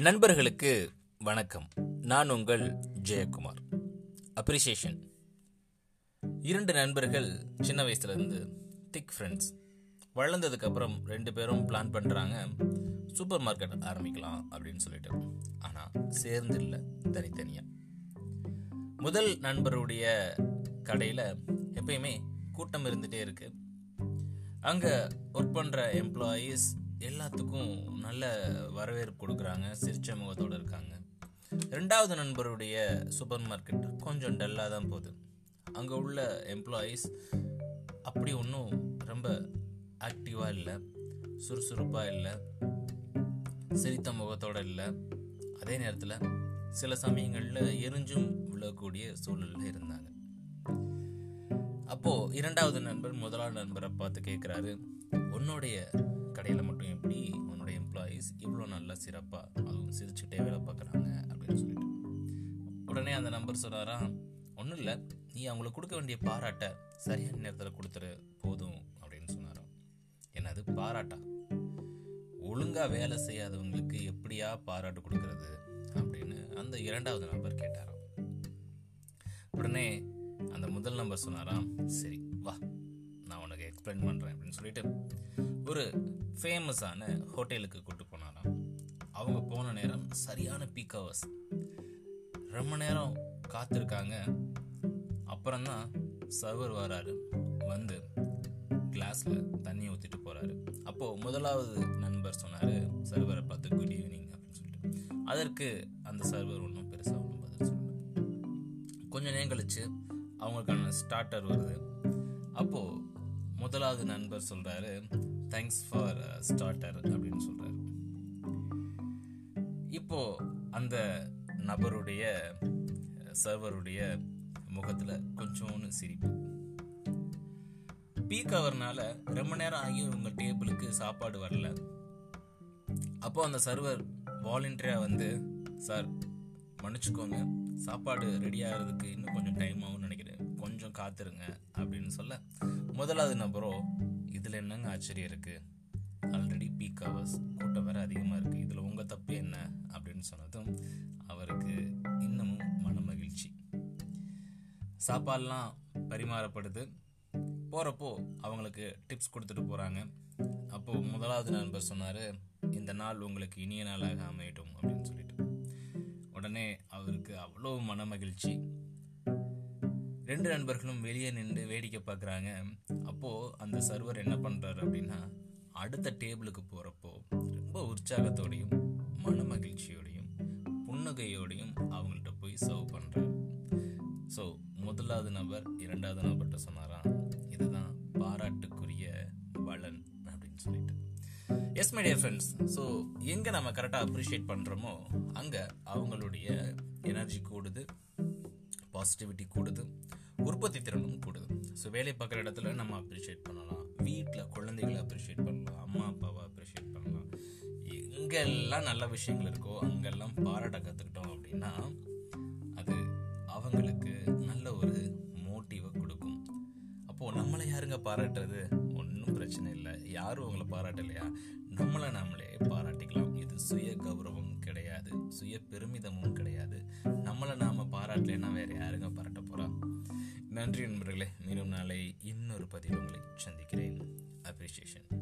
நண்பர்களுக்கு வணக்கம். நான் உங்கள் ஜெயக்குமார். அப்ரிசியேஷன் இரண்டு நண்பர்கள் சின்ன வயசுல இருந்து திக் ஃப்ரெண்ட்ஸ் வளர்ந்ததுக்கு அப்புறம் ரெண்டு பேரும் பிளான் பண்றாங்க சூப்பர் மார்க்கெட் ஆரம்பிக்கலாம் அப்படின்னு சொல்லிட்டு. ஆனா சேர்ந்து இல்லை தனித்தனியா. முதல் நண்பருடைய கடையில எப்பயுமே கூட்டம் இருந்துட்டே இருக்கு. அங்க ஒர்க் பண்ற எம்ப்ளாயீஸ் எல்லாத்துக்கும் நல்ல வரவேற்பு கொடுக்குறாங்க சிரிச்ச முகத்தோடு இருக்காங்க. ரெண்டாவது நண்பருடைய சூப்பர் மார்க்கெட் கொஞ்சம் டல்லாக தான் போகுது. அங்கே உள்ள எம்ப்ளாயீஸ் அப்படி ஒன்றும் ரொம்ப ஆக்டிவாக இல்லை சுறுசுறுப்பாக இல்லை சிரித்த முகத்தோடு இல்லை. அதே நேரத்தில் சில சமயங்களில் எரிஞ்சும் விழக்கூடிய சூழலில் இருந்தாங்க. அப்போது இரண்டாவது நண்பர் முதலாவது நண்பரை பார்த்து கேட்குறாரு உன்னுடைய கடையில் மட்டும் எப்படி உன்னோட எம்ப்ளாயீஸ் இவ்வளோ நல்லா சிறப்பாக அதுவும் சிரிச்சுட்டே வேலை பார்க்குறாங்க அப்படின்னு சொல்லிட்டு. உடனே அந்த நம்பர் சொன்னாரா ஒன்றும் இல்லை. நீ அவங்களுக்கு கொடுக்க வேண்டிய பாராட்டை சரியான நேரத்தில் கொடுத்துரு. போதும். அப்படின்னு சொன்னாராம். என்னது? பாராட்டா? ஒழுங்காக வேலை செய்யாதவங்களுக்கு எப்படியா பாராட்டு கொடுக்கறது? அப்படின்னு அந்த இரண்டாவது நம்பர் கேட்டாராம். உடனே அந்த முதல் நம்பர் சொன்னாராம் சரி. ஸ்பெண்ட் பண்ணுறேன் அப்படின்னு சொல்லிட்டு ஒரு ஃபேமஸான ஹோட்டலுக்கு கூட்டு போனாராம். அவங்க போன நேரம் சரியான பீக் ஹவர்ஸ் ரொம்ப நேரம் காத்திருக்காங்க. அப்புறம்தான் சர்வர் வராரு. வந்து கிளாஸில் தண்ணி ஊற்றிட்டு போகிறாரு அப்போது முதலாவது நண்பர் சொன்னார் சர்வரை பார்த்து குட் ஈவினிங் அப்படின்னு சொல்லிட்டு. அதற்கு அந்த சர்வர் ஒன்றும் பெருசாக ஒன்றும் பதில் சொல்லல. கொஞ்சம் நேரம் கழித்து அவங்களுக்கான ஸ்டார்டர் வருது. அப்போது முதலாவது நண்பர் சொல்றாரு தேங்க்ஸ் ஃபார் ஸ்டார்டர் அப்படின்னு சொல்றாரு. இப்போ அந்த நபருடைய சர்வருடைய முகத்துல கொஞ்சோன்னு சிரிப்பு. பீக் அவர்னால ரொம்ப நேரம் ஆகி உங்க டேபிளுக்கு சாப்பாடு வரல. அப்போ அந்த சர்வர் வாலண்டியரா வந்து சார் மன்னிச்சுக்கோங்க சாப்பாடு ரெடி ஆகிறதுக்கு இன்னும் கொஞ்சம் டைம் ஆகும் காத்துருங்க அப்படின்னு சொல்ல முதலாவது நபரோ இதில் என்னங்க ஆச்சரியம் இருக்குது ஆல்ரெடி பீக் ஹவர்ஸ் கூட்டம் வேறு அதிகமாக இருக்குது இதில் உங்கள் தப்பு என்ன? அப்படின்னு சொன்னதும் அவருக்கு இன்னமும் மன மகிழ்ச்சி சாப்பாடுலாம் பரிமாறப்படுது. போகிறப்போ அவங்களுக்கு டிப்ஸ் கொடுத்துட்டு போகிறாங்க அப்போது முதலாவது நண்பர் சொன்னார் இந்த நாள் உங்களுக்கு இனிய நாளாக அமையட்டும் அப்படின்னு சொல்லிட்டு. உடனே அவருக்கு அவ்வளோ மன மகிழ்ச்சி ரெண்டு நண்பர்களும் வெளியே நின்று வேடிக்கை பார்க்குறாங்க. அப்போது அந்த சர்வர் என்ன பண்ணுறாரு அப்படின்னா அடுத்த டேபிளுக்கு போகிறப்போ ரொம்ப உற்சாகத்தோடையும் மன மகிழ்ச்சியோடையும் புன்னகையோடையும் அவங்கள்ட்ட போய் சர்வ் பண்ணுறாரு ஸோ முதலாவது நபர் இரண்டாவது நபர்கிட்ட சொன்னாராம் இதுதான் பாராட்டுக்குரிய பலன் அப்படின்னு சொல்லிட்டு. Yes my dear friends so எங்கே நம்ம கரெக்டாக அப்ரிஷியேட் பண்ணுறோமோ அங்கே அவங்களுடைய எனர்ஜி கூடுது பாசிட்டிவிட்டி கூடுது. உற்பத்தி திறனும் கூடுது. ஸோ வேலை பார்க்குற இடத்துல நம்ம அப்ரிஷியேட் பண்ணலாம். வீட்டில் குழந்தைகளை அப்ரிஷியேட் பண்ணலாம். அம்மா அப்பாவை அப்ரிஷியேட் பண்ணலாம். எங்கெல்லாம் நல்ல விஷயங்கள் இருக்கோ அங்கெல்லாம் பாராட்ட கற்றுக்கிட்டோம் அப்படின்னா அது அவங்களுக்கு நல்ல ஒரு மோட்டிவை கொடுக்கும். அப்போது நம்மளை யாருங்க பாராட்டுறது? ஒன்றும் பிரச்சனை இல்லை. யாரும் அவங்கள பாராட்டலையா? நம்மளை நம்மளே பாராட்டிக்கலாம். இது சுய கௌரவம் கிடையாது. சுய பெருமிதமும் கிடையாது. நம்மளை நாம் பாராட்டலைன்னா வேறு யாருங்க பாராட்ட போறா? நன்றி நண்பர்களே. மீண்டும் நாளை இன்னொரு பதிவு உங்களை சந்திக்கிறேன். அப்ரிசியேஷன்